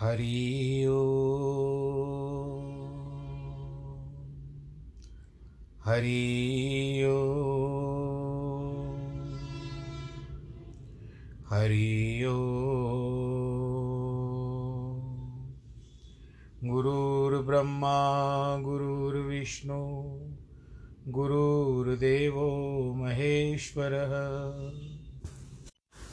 हरि हरि हरि ओ। गुरुर्ब्रह्मा गुरुर्विष्णु गुरुर्देवो महेश्वरः।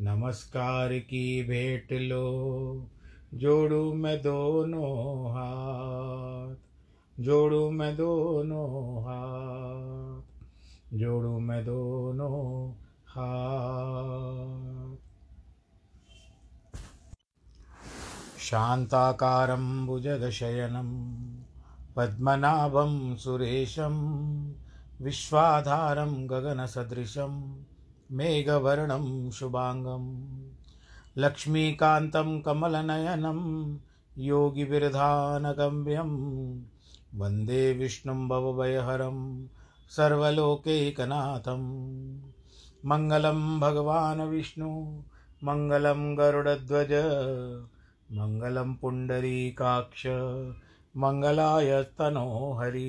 नमस्कार की भेंट लो, जोड़ू मैं दोनों हाथ, जोड़ू मैं दोनों हाथ, जोड़ू मैं दोनों हाथ। शान्ताकारं भुजगशयनं, पद्मनाभं सुरेशं, विश्वाधारं गगनसदृशं मेघवर्णं शुभाङ्गं लक्ष्मीकान्तं कमलनयनं योगिविरधानगम्यं वंदे विष्णुं भवभयहरं सर्वलोकैकनाथं मङ्गलं भगवान् विष्णु, मङ्गलं गरुडध्वज, मङ्गलं पुण्डरीकाक्ष, मङ्गलाय हरि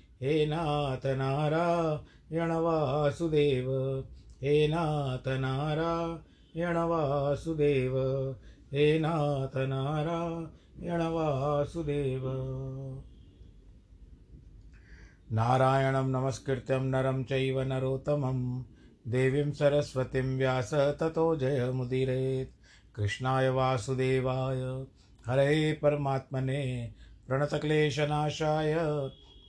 हे नाथ नारायण वासुदेव, हे नाथ नारायण वासुदेव, हे नाथ नारायण वासुदेव। नारायणं नमस्कृत्यं नरं चैव नरोत्तमं, देवीं सरस्वतीं व्यास ततो जयमुदीरयेत् कृष्णाय वासुदेवाय, हरे परमात्मने प्रणतक्लेशनाशाय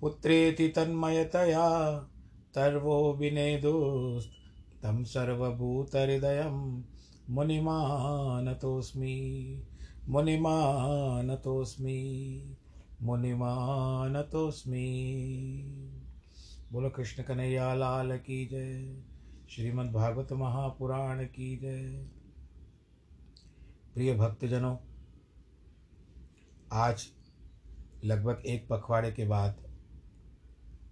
पुत्रेति तन्मयतया तर्वो विनेदुस्तं सर्वभूतहृदयं मुनिमानतोऽस्मि मुनिमानतोऽस्मि मुनिमानतोऽस्मि। बोलो कृष्ण कन्हैया लाल की जय। श्रीमद् भागवत महापुराण की जय। प्रिय भक्तजनों, आज लगभग एक पखवाड़े के बाद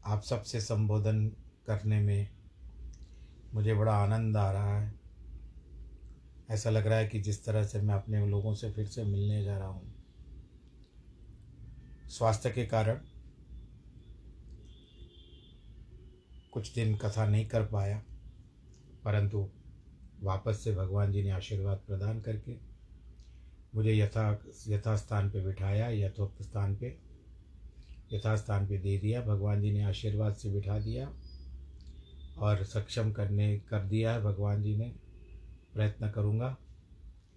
आप सबसे संबोधन करने में मुझे बड़ा आनंद आ रहा है। ऐसा लग रहा है कि जिस तरह से मैं अपने लोगों से फिर से मिलने जा रहा हूँ। स्वास्थ्य के कारण कुछ दिन कथा नहीं कर पाया, परंतु वापस से भगवान जी ने आशीर्वाद प्रदान करके मुझे यथा यथास्थान पे बिठाया, यथोक्त स्थान पे यथास्थान पे दे दिया। भगवान जी ने आशीर्वाद से बिठा दिया और सक्षम करने, कर दिया है भगवान जी ने। प्रयत्न करूँगा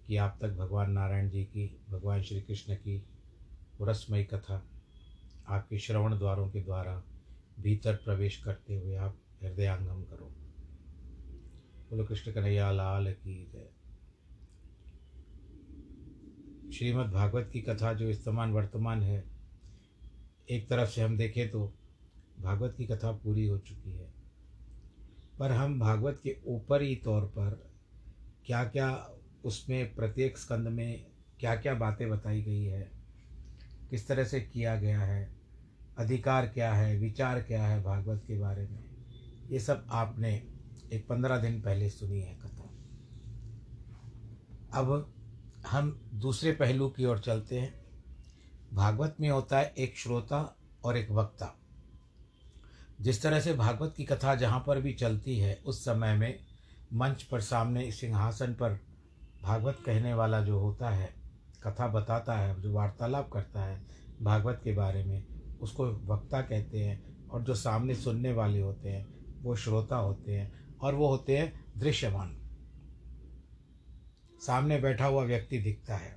कि आप तक भगवान नारायण जी की, भगवान श्री कृष्ण की पुरस्मयी कथा आपके श्रवण द्वारों के द्वारा भीतर प्रवेश करते हुए आप हृदयांगम करो। बोलो, कृष्ण कन्हैया, लाल की जय। श्रीमद् भागवत की कथा जो इस्तेमाल वर्तमान है एक तरफ़ से हम देखें तो भागवत की कथा पूरी हो चुकी है। पर हम भागवत के ऊपरी तौर पर क्या क्या उसमें प्रत्येक स्कंद में क्या क्या बातें बताई गई है? किस तरह से किया गया है? अधिकार क्या है? विचार क्या है भागवत के बारे में? ये सब आपने एक पंद्रह दिन पहले सुनी है कथा। अब हम दूसरे पहलू की ओर चलते हैं। भागवत में होता है एक श्रोता और एक वक्ता। जिस तरह से भागवत की कथा जहाँ पर भी चलती है, उस समय में मंच पर, सामने सिंहासन पर भागवत कहने वाला जो होता है, कथा बताता है, जो वार्तालाप करता है भागवत के बारे में, उसको वक्ता कहते हैं और जो सामने सुनने वाले होते हैं, वो श्रोता होते हैं और वो होते हैं दृश्यमान। सामने बैठा हुआ व्यक्ति दिखता है,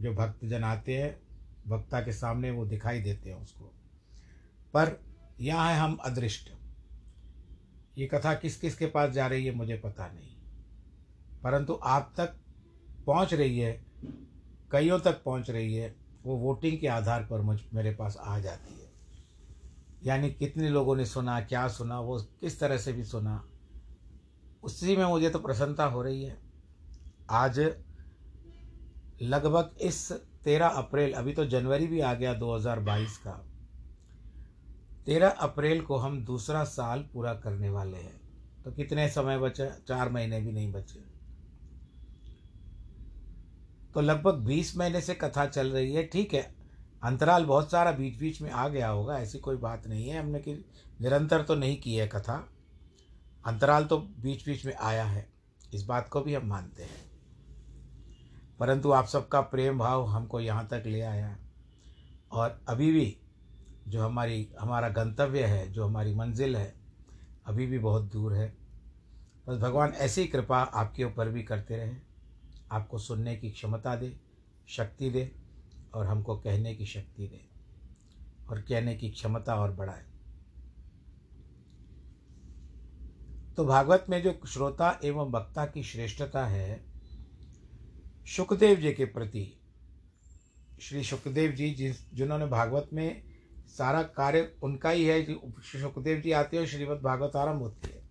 जो भक्तजन आते हैं वक्ता के सामने वो दिखाई देते हैं उसको। पर यहाँ है हम अदृष्ट। ये कथा किस किस के पास जा रही है मुझे पता नहीं। परंतु आप तक पहुँच रही है, कईयों तक पहुँच रही है, वो वोटिंग के आधार पर मुझ, मेरे पास आ जाती है। यानी कितने लोगों ने सुना, क्या सुना, वो किस तरह से भी सुना, उसी में मुझे तो प्रसन्नता हो रही है। आज लगभग इस तेरह अप्रैल, अभी तो जनवरी भी आ गया 2022 का। तेरह अप्रैल को हम दूसरा साल पूरा करने वाले हैं। तो कितने समय बचे? चार महीने भी नहीं बचे। तो लगभग बीस महीने से कथा चल रही है। ठीक है, अंतराल बहुत सारा बीच बीच में आ गया होगा, ऐसी कोई बात नहीं है। हमने कि, निरंतर तो नहीं की है कथा। अंतराल तो बीच बीच में आया है। इस बात को भी हम मानते हैं। परंतु आप सबका प्रेम भाव हमको यहाँ तक ले आया और अभी भी जो हमारी, हमारा गंतव्य है, जो हमारी मंजिल है, अभी भी बहुत दूर है। बस भगवान ऐसी कृपा आपके ऊपर भी करते रहे। आपको सुनने की क्षमता दे, शक्ति दे और हमको कहने की शक्ति दे और कहने की क्षमता और बढ़ाए। तो भागवत में जो श्रोता एवं वक्ता की श्रेष्ठता है सुखदेव जी के प्रति। श्री सुखदेव जी जिस जिन्होंने भागवत में सारा कार्य उनका ही है श्री सुखदेव जी आते हैं श्रीमद् भागवत आरंभ होती है।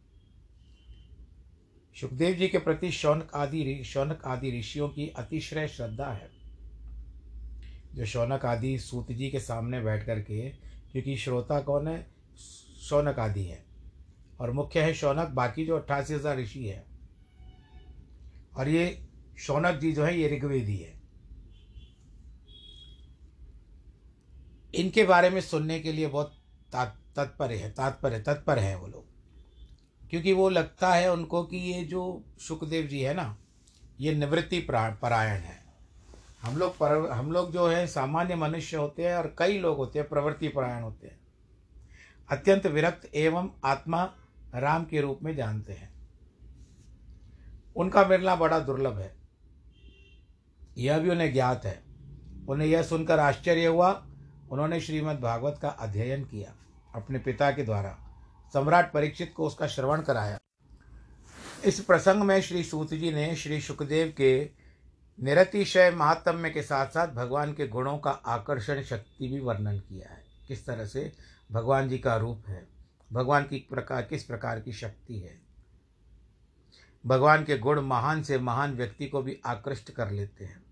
सुखदेव जी के प्रति शौनक आदि शौनक आदि ऋषियों की अतिश्रय श्रद्धा है। जो शौनक आदि सूत जी के सामने बैठ कर के क्योंकि श्रोता कौन है? शौनक आदि है। और मुख्य है शौनक, बाकी जो अट्ठासी हज़ार ऋषि है। और ये शौनक जी जो है, ये ऋग्वेदी है। इनके बारे में सुनने के लिए बहुत तत्पर है तत्पर है वो लोग। क्योंकि वो लगता है उनको कि ये जो सुखदेव जी है ना, ये निवृत्ति परायण है। हम लोग पर, हम लोग जो है, सामान्य मनुष्य होते हैं और कई लोग होते हैं, प्रवृत्ति परायण होते हैं। अत्यंत विरक्त एवं आत्मा राम के रूप में जानते हैं। उनका मिलना बड़ा दुर्लभ है। यह भी उन्हें ज्ञात है। उन्हें यह सुनकर आश्चर्य हुआ। उन्होंने श्रीमद् भागवत का अध्ययन किया, अपने पिता के द्वारा। सम्राट परीक्षित को उसका श्रवण कराया। इस प्रसंग में श्री सूत जी ने श्री सुखदेव के निरतिशय महात्म्य के साथ साथ भगवान के गुणों का आकर्षण शक्ति भी वर्णन किया है। किस तरह से? भगवान जी का रूप है। भगवान की प्रकार, किस प्रकार की शक्ति है? भगवान के गुण महान से महान व्यक्ति को भी आकृष्ट कर लेते हैं।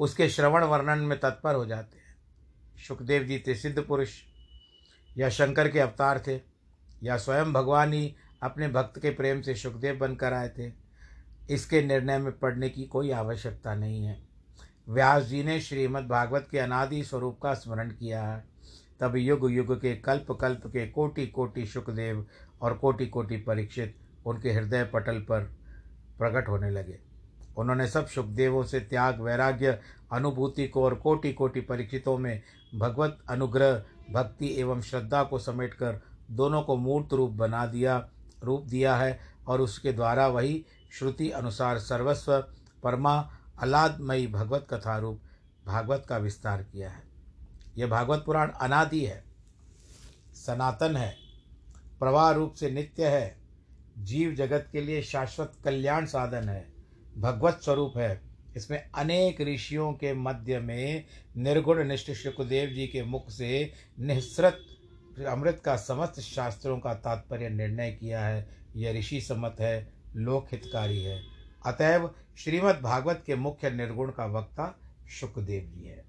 उसके श्रवण वर्णन में तत्पर हो जाते हैं। सुखदेव जी थे सिद्ध पुरुष, या शंकर के अवतार थे, या स्वयं भगवान ही अपने भक्त के प्रेम से सुखदेव बनकर आए थे, इसके निर्णय में पढ़ने की कोई आवश्यकता नहीं है। व्यास जी ने श्रीमद् भागवत के अनादि स्वरूप का स्मरण किया है। तब युग युग के, कल्प कल्प के कोटि कोटि सुखदेव और कोटि कोटि परीक्षित उनके हृदय पटल पर प्रकट होने लगे। उन्होंने सब सुखदेवों से त्याग, वैराग्य, अनुभूति को और कोटि कोटि परीक्षितों में भगवत अनुग्रह, भक्ति एवं श्रद्धा को समेटकर दोनों को मूर्त रूप बना दिया, रूप दिया है और उसके द्वारा वही श्रुति अनुसार सर्वस्व परमा अलादमयी भगवत कथा रूप भागवत का विस्तार किया है। यह भागवत पुराण अनादि है, सनातन है, प्रवाह रूप से नित्य है, जीव जगत के लिए शाश्वत कल्याण साधन है। भगवत स्वरूप है। इसमें अनेक ऋषियों के मध्य में निर्गुण निष्ठ सुखदेव जी के मुख से निःसृत अमृत का समस्त शास्त्रों का तात्पर्य निर्णय किया है। यह ऋषि सम्मत है, लोक हितकारी है। अतएव श्रीमद् भागवत के मुख्य निर्गुण का वक्ता सुखदेव जी है।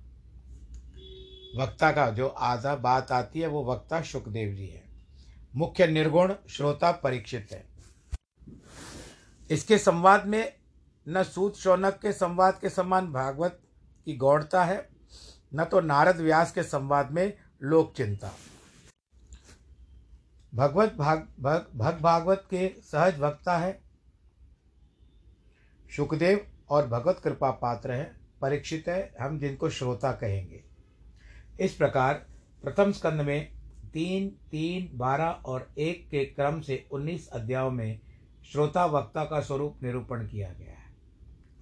वक्ता का जो आधा बात आती है, वो वक्ता सुखदेव जी है। मुख्य निर्गुण श्रोता परीक्षित है। इसके संवाद में न सूत शौनक के संवाद के समान भागवत की गौड़ता है, न तो नारद व्यास के संवाद में लोक चिंता। भगवत भाग, भग भग भागवत के सहज वक्ता है। सुखदेव और भगवत कृपा पात्र है, परीक्षित है, हम जिनको श्रोता कहेंगे। इस प्रकार प्रथम स्कंद में तीन तीन, बारह और एक के क्रम से उन्नीस अध्यायों में श्रोता वक्ता का स्वरूप निरूपण किया गया है।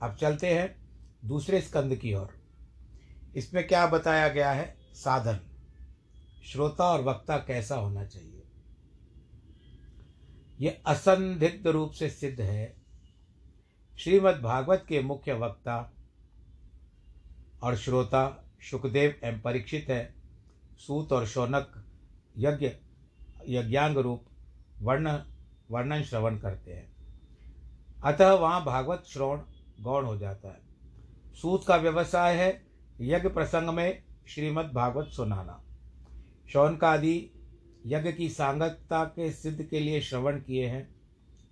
अब चलते हैं दूसरे स्कंद की ओर। इसमें क्या बताया गया है? साधन। श्रोता और वक्ता कैसा होना चाहिए? यह असंदिग्ध रूप से सिद्ध है। श्रीमद् भागवत के मुख्य वक्ता और श्रोता सुखदेव एवं परीक्षित है। सूत और शौनक यज्ञ, यज्ञांग रूप वर्ण, वर्णन श्रवण करते हैं। अतः वहाँ भागवत श्रवण गौण हो जाता है। सूत का व्यवसाय है यज्ञ प्रसंग में श्रीमद् भागवत सुनाना। शौन का आदि यज्ञ की सांगतता के सिद्ध के लिए श्रवण किए हैं,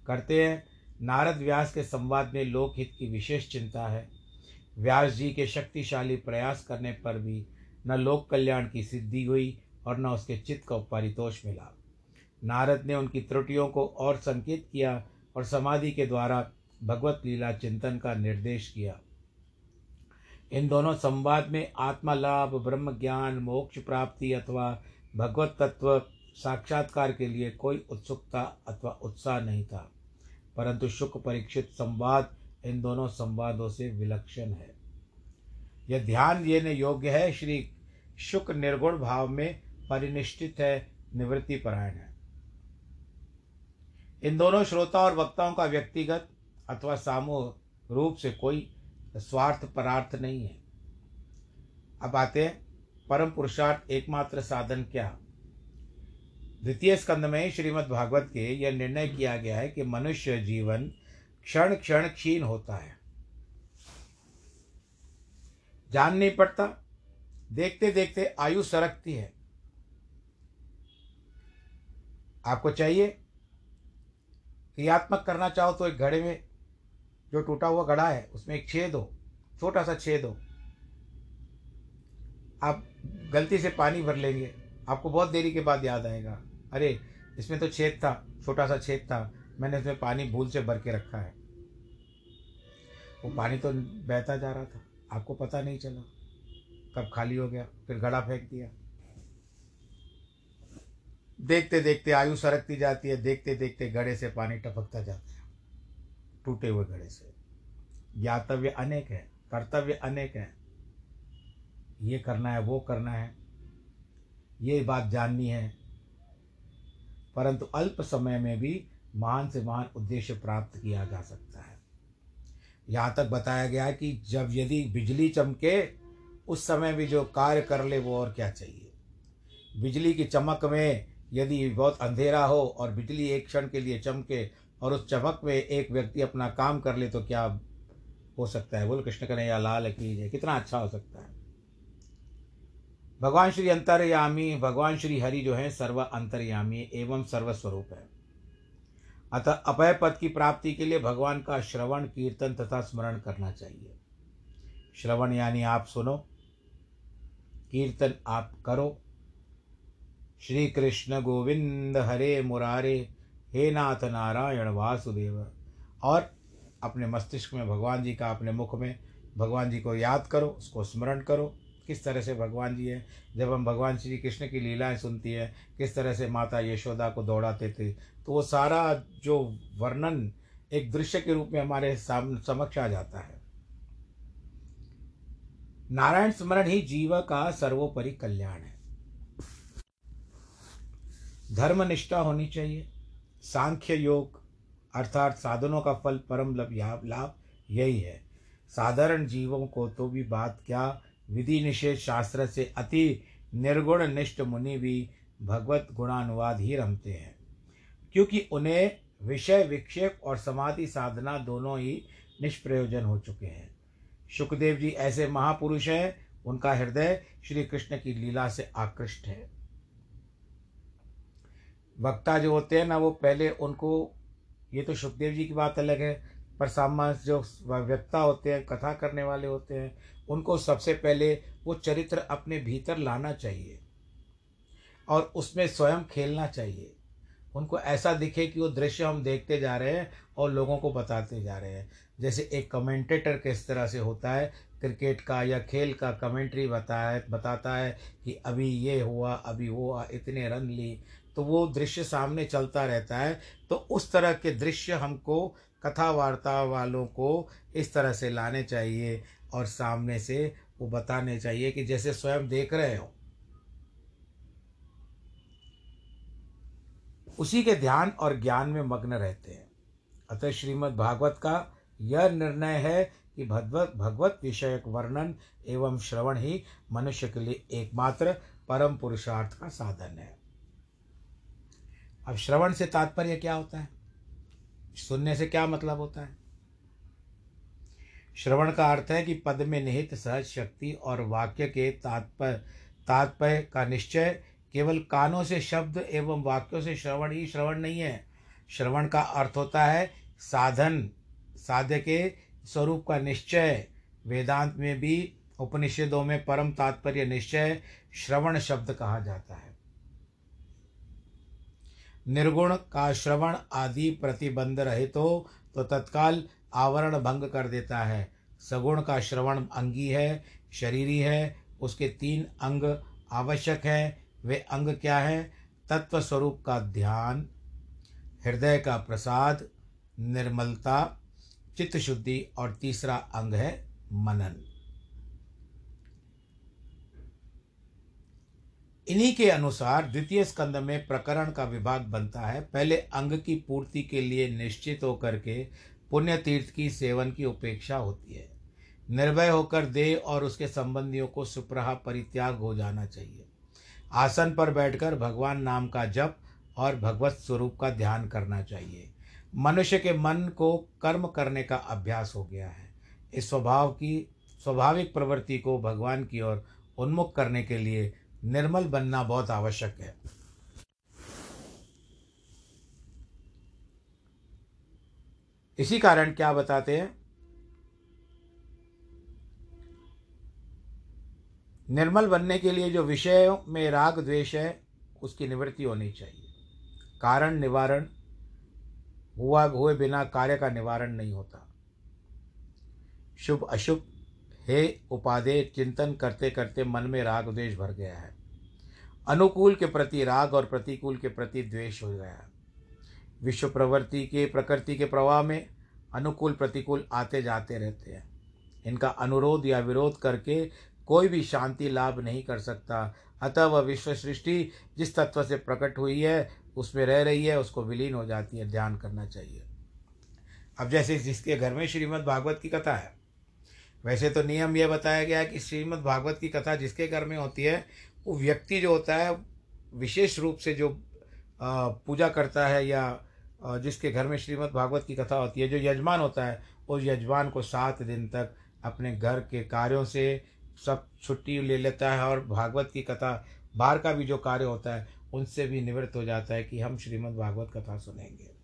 करते हैं। नारद व्यास के संवाद में लोकहित की विशेष चिंता है। व्यास जी के शक्तिशाली प्रयास करने पर भी न लोक कल्याण की सिद्धि हुई और न उसके चित्त को परितोष मिला। नारद ने उनकी त्रुटियों को और संकेत किया और समाधि के द्वारा भगवत लीला चिंतन का निर्देश किया। इन दोनों संवाद में आत्मा लाभ ब्रह्म ज्ञान, मोक्ष प्राप्ति अथवा भगवत तत्व साक्षात्कार के लिए कोई उत्सुकता अथवा उत्साह नहीं था, परंतु शुक परीक्षित संवाद इन दोनों संवादों से विलक्षण है। यह ध्यान देने योग्य है, श्री शुक निर्गुण भाव में परिनिष्ठित है, निवृत्ति परायण है। इन दोनों श्रोता और वक्ताओं का व्यक्तिगत अथवा सामूह रूप से कोई स्वार्थ परार्थ नहीं है। अब आते हैं, परम पुरुषार्थ एकमात्र साधन क्या? द्वितीय स्कंद में श्रीमद् भागवत के यह निर्णय किया गया है कि मनुष्य जीवन क्षण क्षण क्षीण होता है। जान नहीं पड़ता, देखते देखते आयु सरकती है। आपको चाहिए क्रियात्मक करना चाहो तो एक घड़े में जो टूटा हुआ घड़ा है, उसमें एक छेद हो, छोटा सा छेद हो, आप गलती से पानी भर लेंगे। आपको बहुत देरी के बाद याद आएगा। अरे, इसमें तो छेद था, छोटा सा छेद था, मैंने इसमें पानी भूल से भर के रखा है। वो पानी तो बहता जा रहा था, आपको पता नहीं चला। कब खाली हो गया, फिर घड़ा फेंक दिया। देखते देखते आयु सरकती जाती है देखते देखते घड़े से पानी टपकता जाता है। टूटे हुए घड़े से। ज्ञातव्य अनेक है, कर्तव्य अनेक है। ये करना है, वो करना है, ये बात जाननी है। परंतु अल्प समय में भी महान से महान उद्देश्य प्राप्त किया जा सकता है। यहाँ तक बताया गया कि जब यदि बिजली चमके, उस समय भी जो कार्य कर ले, वो और क्या चाहिए? बिजली की चमक में यदि बहुत अंधेरा हो और बिजली एक क्षण के लिए चमके और उस चमक में एक व्यक्ति अपना काम कर ले तो क्या हो सकता है? बोल, कृष्ण करें या लाल कीजिए। कितना अच्छा हो सकता है। भगवान श्री अंतर्यामी, भगवान श्री हरि जो है, सर्व अंतर्यामी एवं सर्वस्वरूप है। अतः अभय पद की प्राप्ति के लिए भगवान का श्रवण, कीर्तन तथा स्मरण करना चाहिए। श्रवण यानी आप सुनो, कीर्तन आप करो। श्री कृष्ण गोविंद हरे मुरारे। हे नाथ नारायण वासुदेव। और अपने मस्तिष्क में, भगवान जी का अपने मुख में, भगवान जी को याद करो, उसको स्मरण करो, किस तरह से भगवान जी है। जब हम भगवान श्री कृष्ण की लीलाएँ सुनती है, किस तरह से माता यशोदा को दौड़ाते थे तो वो सारा जो वर्णन एक दृश्य के रूप में हमारे समक्ष आ जाता है। नारायण स्मरण ही जीव का सर्वोपरि कल्याण है। धर्मनिष्ठा होनी चाहिए। सांख्य योग अर्थात साधनों का फल, परम लाभ, यही है। साधारण जीवों को तो भी बात क्या? विधि निषेध शास्त्र से अति निर्गुण निष्ठ मुनि भी भगवत गुणानुवाद ही रमते हैं। क्योंकि उन्हें विषय विक्षेप और समाधि साधना दोनों ही निष्प्रयोजन हो चुके हैं। सुखदेव जी ऐसे महापुरुष हैं, उनका हृदय श्री कृष्ण की लीला से आकृष्ट है। वक्ता जो होते हैं ना, वो पहले उनको, ये तो सुखदेव जी की बात अलग है, पर सामान्य जो व्यक्ता होते हैं, कथा करने वाले होते हैं, उनको सबसे पहले वो चरित्र अपने भीतर लाना चाहिए और उसमें स्वयं खेलना चाहिए। उनको ऐसा दिखे कि वो दृश्य हम देखते जा रहे हैं और लोगों को बताते जा रहे हैं। जैसे एक कमेंटेटर किस तरह से होता है, क्रिकेट का या खेल का कमेंट्री बताया, बताता है कि अभी ये हुआ, अभी हुआ, इतने रन ली तो वो दृश्य सामने चलता रहता है। तो उस तरह के दृश्य हमको कथा वार्ता वालों को इस तरह से लाने चाहिए और सामने से वो बताने चाहिए कि जैसे स्वयं देख रहे हो। उसी के ध्यान और ज्ञान में मग्न रहते हैं। अतः श्रीमद् भागवत का यह निर्णय है कि भगवत भगवत विषयक वर्णन एवं श्रवण ही मनुष्य के लिए एकमात्र परम पुरुषार्थ का साधन है। अब श्रवण से तात्पर्य क्या होता है? सुनने से क्या मतलब होता है? श्रवण का अर्थ है कि पद में निहित सहज शक्ति और वाक्य के तात्पर्य तात्पर्य का निश्चय केवल कानों से शब्द एवं वाक्यों से श्रवण ही श्रवण नहीं है। श्रवण का अर्थ होता है साधन, साध्य के स्वरूप का निश्चय। वेदांत में भी उपनिषदों में परम तात्पर्य निश्चय श्रवण शब्द कहा जाता है। निर्गुण का श्रवण आदि प्रतिबंध रहित हो तो तत्काल आवरण भंग कर देता है। सगुण का श्रवण अंगी है, शरीरी है, उसके तीन अंग आवश्यक है। वे अंग क्या है? तत्व स्वरूप का ध्यान, हृदय का प्रसाद, निर्मलता, चित्त शुद्धि और तीसरा अंग है मनन। इन्हीं के अनुसार द्वितीय स्कंद में प्रकरण का विभाग बनता है। पहले अंग की पूर्ति के लिए निश्चित होकर के पुण्य तीर्थ की सेवन की उपेक्षा होती है। निर्भय होकर देह और उसके संबंधियों को सुप्रहा परित्याग हो जाना चाहिए। आसन पर बैठकर भगवान नाम का जप और भगवत स्वरूप का ध्यान करना चाहिए। मनुष्य के मन को कर्म करने का अभ्यास हो गया है। इस स्वभाव की, स्वाभाविक प्रवृत्ति को भगवान की ओर उन्मुख करने के लिए निर्मल बनना बहुत आवश्यक है। इसी कारण क्या बताते हैं? निर्मल बनने के लिए जो विषय में राग द्वेष है, उसकी निवृत्ति होनी चाहिए। कारण निवारण, हुआ हुए बिना कार्य का निवारण नहीं होता। शुभ अशुभ, हे उपादेय चिंतन करते करते मन में राग द्वेष भर गया है। अनुकूल के प्रति राग और प्रतिकूल के प्रति द्वेष हो गया। विश्व प्रवृत्ति के, प्रकृति के प्रवाह में अनुकूल, प्रतिकूल आते जाते रहते हैं। इनका अनुरोध या विरोध करके कोई भी शांति लाभ नहीं कर सकता। अतः वह विश्व सृष्टि जिस तत्व से प्रकट हुई है, उसमें रह रही है, उसको विलीन हो जाती है, ध्यान करना चाहिए। अब जैसे जिसके घर में श्रीमद् भागवत की कथा है, वैसे तो नियम यह बताया गया है कि श्रीमद् भागवत की कथा जिसके घर में होती है वो व्यक्ति जो होता है, विशेष रूप से जो पूजा करता है या जिसके घर में श्रीमद् भागवत की कथा होती है, जो यजमान होता है, उस यजमान को सात दिन तक अपने घर के कार्यों से सब छुट्टी ले लेता है और भागवत की कथा बाहर का भी जो कार्य होता है, उनसे भी निवृत्त हो जाता है कि हम श्रीमद् भागवत कथा सुनेंगे।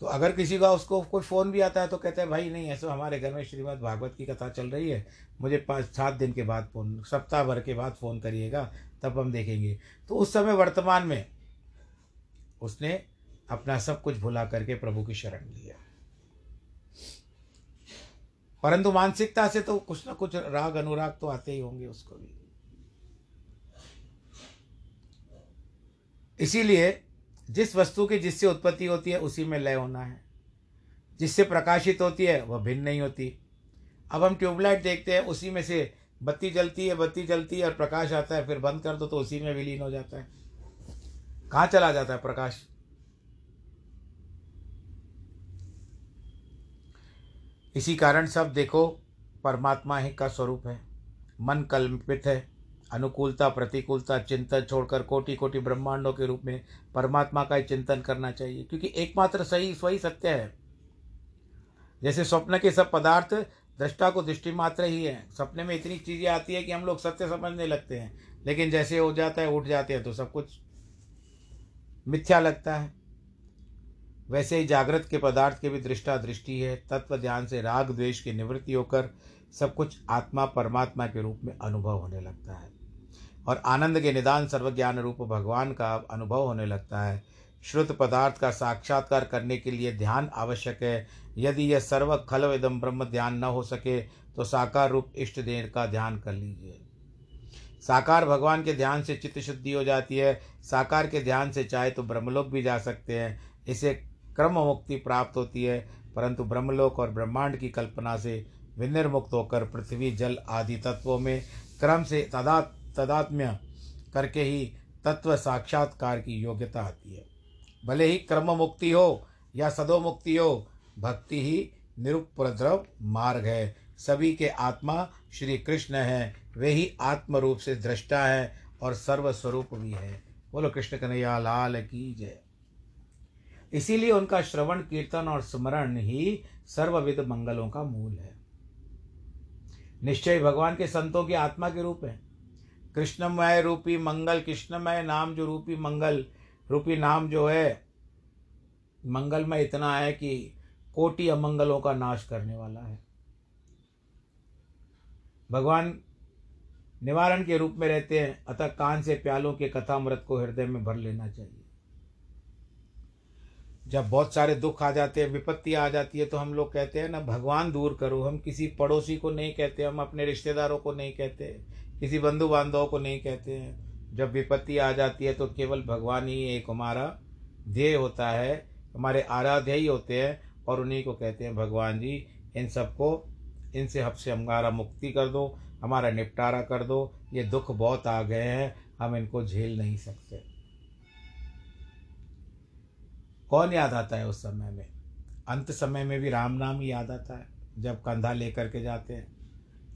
तो अगर किसी का उसको कोई फ़ोन भी आता है तो कहते हैं, भाई, नहीं, ऐसा हमारे घर में श्रीमद् भागवत की कथा चल रही है। मुझे पाँच, सात दिन के बाद फ़ोन, सप्ताह भर के बाद फ़ोन करिएगा, तब हम देखेंगे। तो उस समय वर्तमान में उसने अपना सब कुछ भुला करके प्रभु की शरण लिया परंतु मानसिकता से तो कुछ ना कुछ राग, अनुराग तो आते ही होंगे उसको भी। इसीलिए जिस वस्तु की जिससे उत्पत्ति होती है, उसी में लय होना है। जिससे प्रकाशित होती है, वह भिन्न नहीं होती। अब हम ट्यूबलाइट देखते हैं, उसी में से बत्ती जलती है, बत्ती जलती है और प्रकाश आता है, फिर बंद कर दो तो उसी में विलीन हो जाता है। कहाँ चला जाता है प्रकाश? इसी कारण सब देखो, परमात्मा ही का स्वरूप है। मन कल्पित है। अनुकूलता, प्रतिकूलता, चिंतन छोड़कर कोटि कोटि ब्रह्मांडों के रूप में परमात्मा का ही चिंतन करना चाहिए, क्योंकि एकमात्र सही वही सत्य है। जैसे स्वप्न के सब पदार्थ दृष्टा को दृष्टि मात्र ही है। सपने में इतनी चीज़ें आती है कि हम लोग सत्य समझने लगते हैं, लेकिन जैसे हो जाता है, उठ जाते हैं तो सब कुछ मिथ्या लगता है। वैसे ही जागृत के पदार्थ के भी दृष्टा दृष्टि है। तत्व ध्यान से राग, द्वेष की निवृत्ति होकर सब कुछ आत्मा, परमात्मा के रूप में अनुभव होने लगता है। और आनंद के निदान सर्वज्ञान रूप भगवान का अनुभव होने लगता है। श्रुत पदार्थ का साक्षात्कार करने के लिए ध्यान आवश्यक है। यदि यह सर्व खल विदम ब्रह्म ध्यान न हो सके तो साकार रूप इष्ट देव का ध्यान कर लीजिए। साकार भगवान के ध्यान से चित्त शुद्धि हो जाती है। साकार के ध्यान से चाहे तो ब्रह्मलोक भी जा सकते हैं। इसे क्रम मुक्ति प्राप्त होती है, परंतु ब्रह्मलोक और ब्रह्मांड की कल्पना से विनिर्मुक्त होकर पृथ्वी, जल आदि तत्वों में क्रम से तदा तदात्म्य करके ही तत्व साक्षात्कार की योग्यता आती है। भले ही क्रम मुक्ति हो या सदो मुक्ति हो, भक्ति ही निरुपद्रव मार्ग है। सभी के आत्मा श्री कृष्ण हैं। वे ही आत्म रूप से दृष्टा है और सर्वस्वरूप भी है। बोलो कृष्ण कन्हैया, लाल की जय। इसीलिए उनका श्रवण, कीर्तन और स्मरण ही सर्वविध मंगलों का मूल है। निश्चय भगवान के संतों की आत्मा के रूप है। कृष्णमय रूपी मंगल, कृष्णमय नाम जो रूपी मंगल, रूपी नाम जो है, मंगल में इतना है कि कोटि अमंगलों का नाश करने वाला है। भगवान निवारण के रूप में रहते हैं, अतः कान से प्यालों के कथामृत को हृदय में भर लेना चाहिए। जब बहुत सारे दुख आ जाते हैं, विपत्ति आ जाती है तो हम लोग कहते हैं, ना, भगवान दूर करो, हम किसी पड़ोसी को नहीं कहते, हम अपने रिश्तेदारों को नहीं कहते किसी बंधु बांधव को नहीं कहते हैं। जब विपत्ति आ जाती है तो केवल भगवान ही एक हमारा ध्येय होता है, हमारे आराध्य ही होते हैं और उन्हीं को कहते हैं, भगवान जी, इन सबको, इनसे हमसे हमारा मुक्ति कर दो, हमारा निपटारा कर दो, ये दुख बहुत आ गए हैं, हम इनको झेल नहीं सकते। कौन याद आता है उस समय में? अंत समय में भी राम नाम ही याद आता है, जब कंधा लेकर के जाते हैं।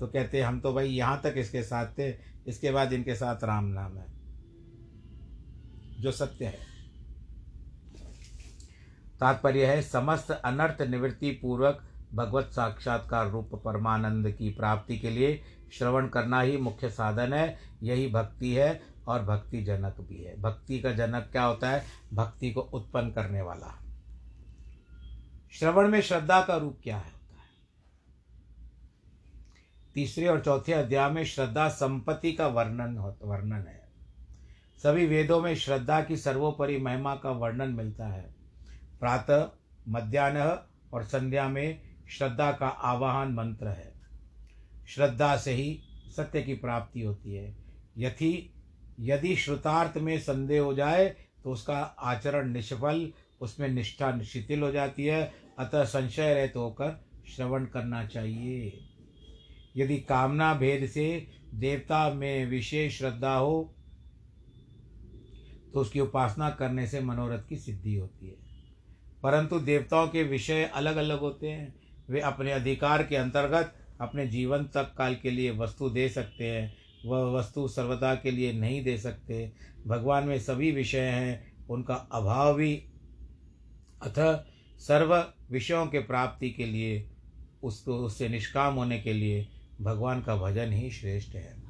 तो कहते हम तो भाई यहाँ तक इसके साथ थे, इसके बाद इनके साथ राम नाम है। जो सत्य है। तात्पर्य है, समस्त अनर्थ निवृत्ति पूर्वक भगवत साक्षात्कार रूप परमानंद की प्राप्ति के लिए श्रवण करना ही मुख्य साधन है, यही भक्ति है और भक्ति जनक भी है। भक्ति का जनक क्या होता है? भक्ति को उत्पन्न करने वाला। श्रवण में श्रद्धा का रूप क्या है? तीसरे और चौथे अध्याय में श्रद्धा संपत्ति का वर्णन वर्णन है। सभी वेदों में श्रद्धा की सर्वोपरि महिमा का वर्णन मिलता है। प्रातः मध्यान्ह और संध्या में श्रद्धा का आवाहन मंत्र है। श्रद्धा से ही सत्य की प्राप्ति होती है। यथि, यदि श्रुतार्थ में संदेह हो जाए तो उसका आचरण निष्फल, उसमें निष्ठा शिथिल हो जाती है। अतः संशय रहित होकर श्रवण करना चाहिए। यदि कामना भेद से देवता में विशेष श्रद्धा हो तो उसकी उपासना करने से मनोरथ की सिद्धि होती है। परंतु देवताओं के विषय अलग अलग होते हैं। वे अपने अधिकार के अंतर्गत अपने जीवन तक काल के लिए वस्तु दे सकते हैं। वह वस्तु सर्वदा के लिए नहीं दे सकते। भगवान में सभी विषय हैं। उनका अभाव भी। अतः सर्व विषयों के प्राप्ति के लिए, उसको, उससे निष्काम होने के लिए भगवान का भजन ही श्रेष्ठ है।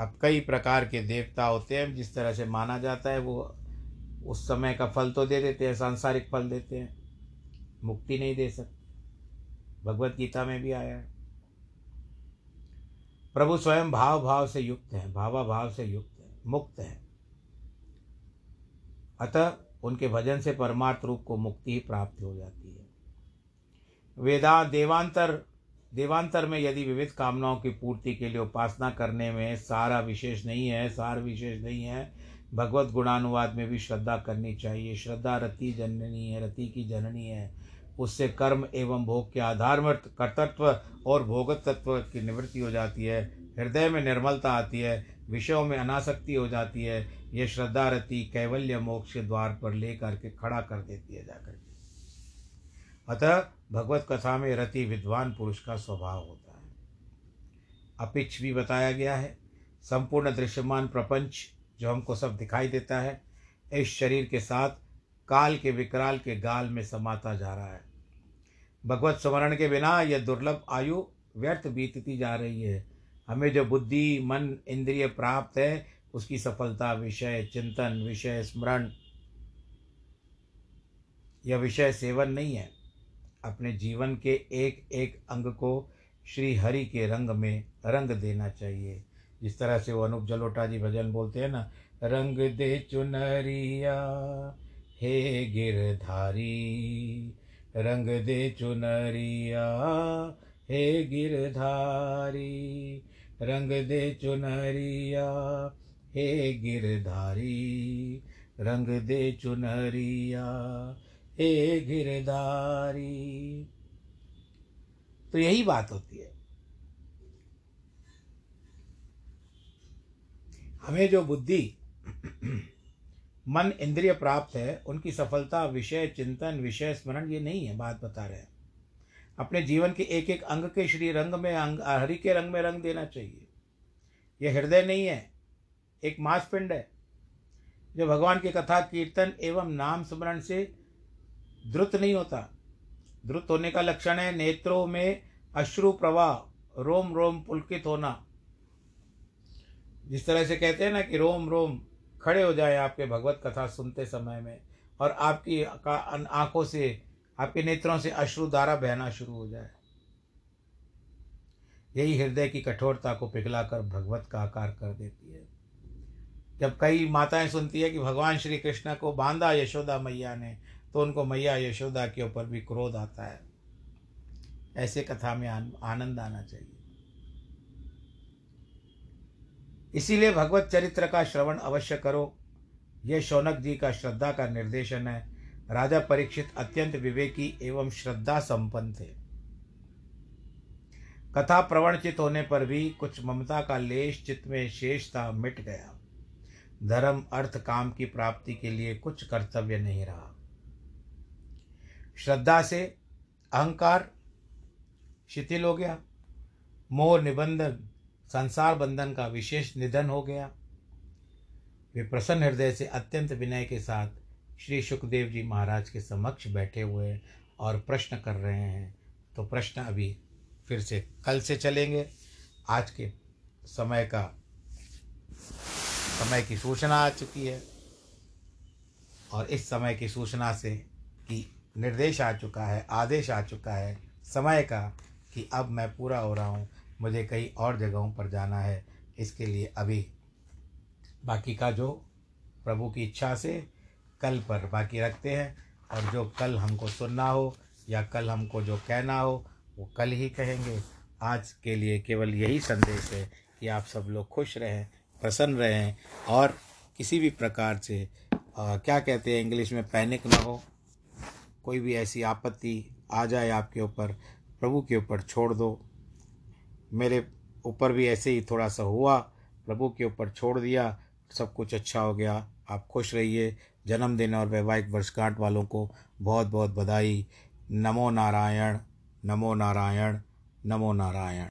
अब कई प्रकार के देवता होते हैं, जिस तरह से माना जाता है, वो उस समय का फल तो दे देते हैं, सांसारिक फल देते हैं, मुक्ति नहीं दे सकते। भगवत गीता में भी आया है। प्रभु स्वयं भाव भाव से युक्त हैं भावा भाव से युक्त है, मुक्त हैं। अतः उनके भजन से परमार्थ रूप को मुक्ति ही प्राप्त हो जाती है। वेदा देवांतर देवांतर में यदि विविध कामनाओं की पूर्ति के लिए उपासना करने में सारा विशेष नहीं है, सार विशेष नहीं है, भगवत गुणानुवाद में भी श्रद्धा करनी चाहिए। श्रद्धा रति जननी है, रति की जननी है। उससे कर्म एवं भोग के आधार में कर्तत्व और भोगतत्व की निवृत्ति हो जाती है। हृदय में निर्मलता आती है, विषयों में अनासक्ति हो जाती है। ये श्रद्धा रति कैवल्य मोक्ष के द्वार पर ले करके खड़ा कर देती है जाकर अतः भगवत कथा में रति विद्वान पुरुष का स्वभाव होता है। अपिच भी बताया गया है। संपूर्ण दृश्यमान प्रपंच जो हमको सब दिखाई देता है, इस शरीर के साथ काल के विकराल के गाल में समाता जा रहा है। भगवत स्मरण के बिना यह दुर्लभ आयु व्यर्थ बीतती जा रही है। हमें जो बुद्धि, मन, इंद्रिय प्राप्त है, उसकी सफलता, विषय, चिंतन, विषय, स्मरण, यह विषय सेवन नहीं है। अपने जीवन के एक एक अंग को श्री हरि के रंग में रंग देना चाहिए। जिस तरह से वो अनूप जलोटा जी भजन बोलते हैं ना, रंग दे चुनरिया, हे गिरधारी, रंग दे चुनरिया, हे गिरधारी, रंग दे चुनरिया, हे गिरधारी, रंग दे चुनरिया हे गिरधारी तो यही बात होती है। हमें जो बुद्धि, मन इंद्रिय प्राप्त है, उनकी सफलता, विषय चिंतन, विषय स्मरण, ये नहीं है, बात बता रहे हैं। अपने जीवन के एक एक अंग के श्री रंग में अंग, हरि के रंग में रंग देना चाहिए। यह हृदय नहीं है, एक मांसपिंड है। जो भगवान की कथा, कीर्तन एवं नाम स्मरण से द्रुत नहीं होता। द्रुत होने का लक्षण है नेत्रों में अश्रु प्रवाह, रोम रोम पुलकित होना। जिस तरह से कहते हैं ना कि रोम रोम खड़े हो जाए आपके भगवत कथा सुनते समय में, और आपकी आँखों से, आपके नेत्रों से अश्रुधारा बहना शुरू हो जाए। यही हृदय की कठोरता को पिघलाकर भगवत का आकार कर देती है। जब कई माताएँ सुनती है कि भगवान श्री कृष्ण को बांधा यशोदा मैया ने तो उनको मैया यशोदा के ऊपर भी क्रोध आता है। ऐसे कथा में आनंद आना चाहिए। इसीलिए भगवत चरित्र का श्रवण अवश्य करो। यह शौनक जी का श्रद्धा का निर्देशन है। राजा परीक्षित अत्यंत विवेकी एवं श्रद्धा संपन्न थे। कथा प्रवणचित होने पर भी कुछ ममता का लेश चित्त में शेष था, मिट गया। धर्म, अर्थ, काम की प्राप्ति के लिए कुछ कर्तव्य नहीं रहा। श्रद्धा से, अहंकार, शिथिल हो गया। मोह निबंधन, संसार बंधन का विशेष निधन हो गया। वे प्रसन्न हृदय से अत्यंत विनय के साथ श्री सुखदेव जी महाराज के समक्ष बैठे हुए हैं और प्रश्न कर रहे हैं। तो प्रश्न अभी फिर से कल से चलेंगे। आज के समय का, समय की सूचना आ चुकी है। और इस समय की सूचना से कि निर्देश आ चुका है आदेश आ चुका है समय का कि अब मैं पूरा हो रहा हूँ मुझे कई और जगहों पर जाना है इसके लिए अभी। बाकी का जो प्रभु की इच्छा से कल पर बाकी रखते हैं और जो कल हमको सुनना हो या कल हमको जो कहना हो वो कल ही कहेंगे। आज के लिए केवल यही संदेश है कि आप सब लोग खुश रहें प्रसन्न रहें और किसी भी प्रकार से आ, क्या कहते हैं इंग्लिश में पैनिक ना हो। कोई भी ऐसी आपत्ति आ जाए आपके ऊपर, प्रभु के ऊपर छोड़ दो। मेरे ऊपर भी ऐसे ही थोड़ा सा हुआ, प्रभु के ऊपर छोड़ दिया, सब कुछ अच्छा हो गया। आप खुश रहिए। जन्मदिन और वैवाहिक वर्षगांठ वालों को बहुत बहुत बधाई। नमो नारायण नमो नारायण नमो नारायण।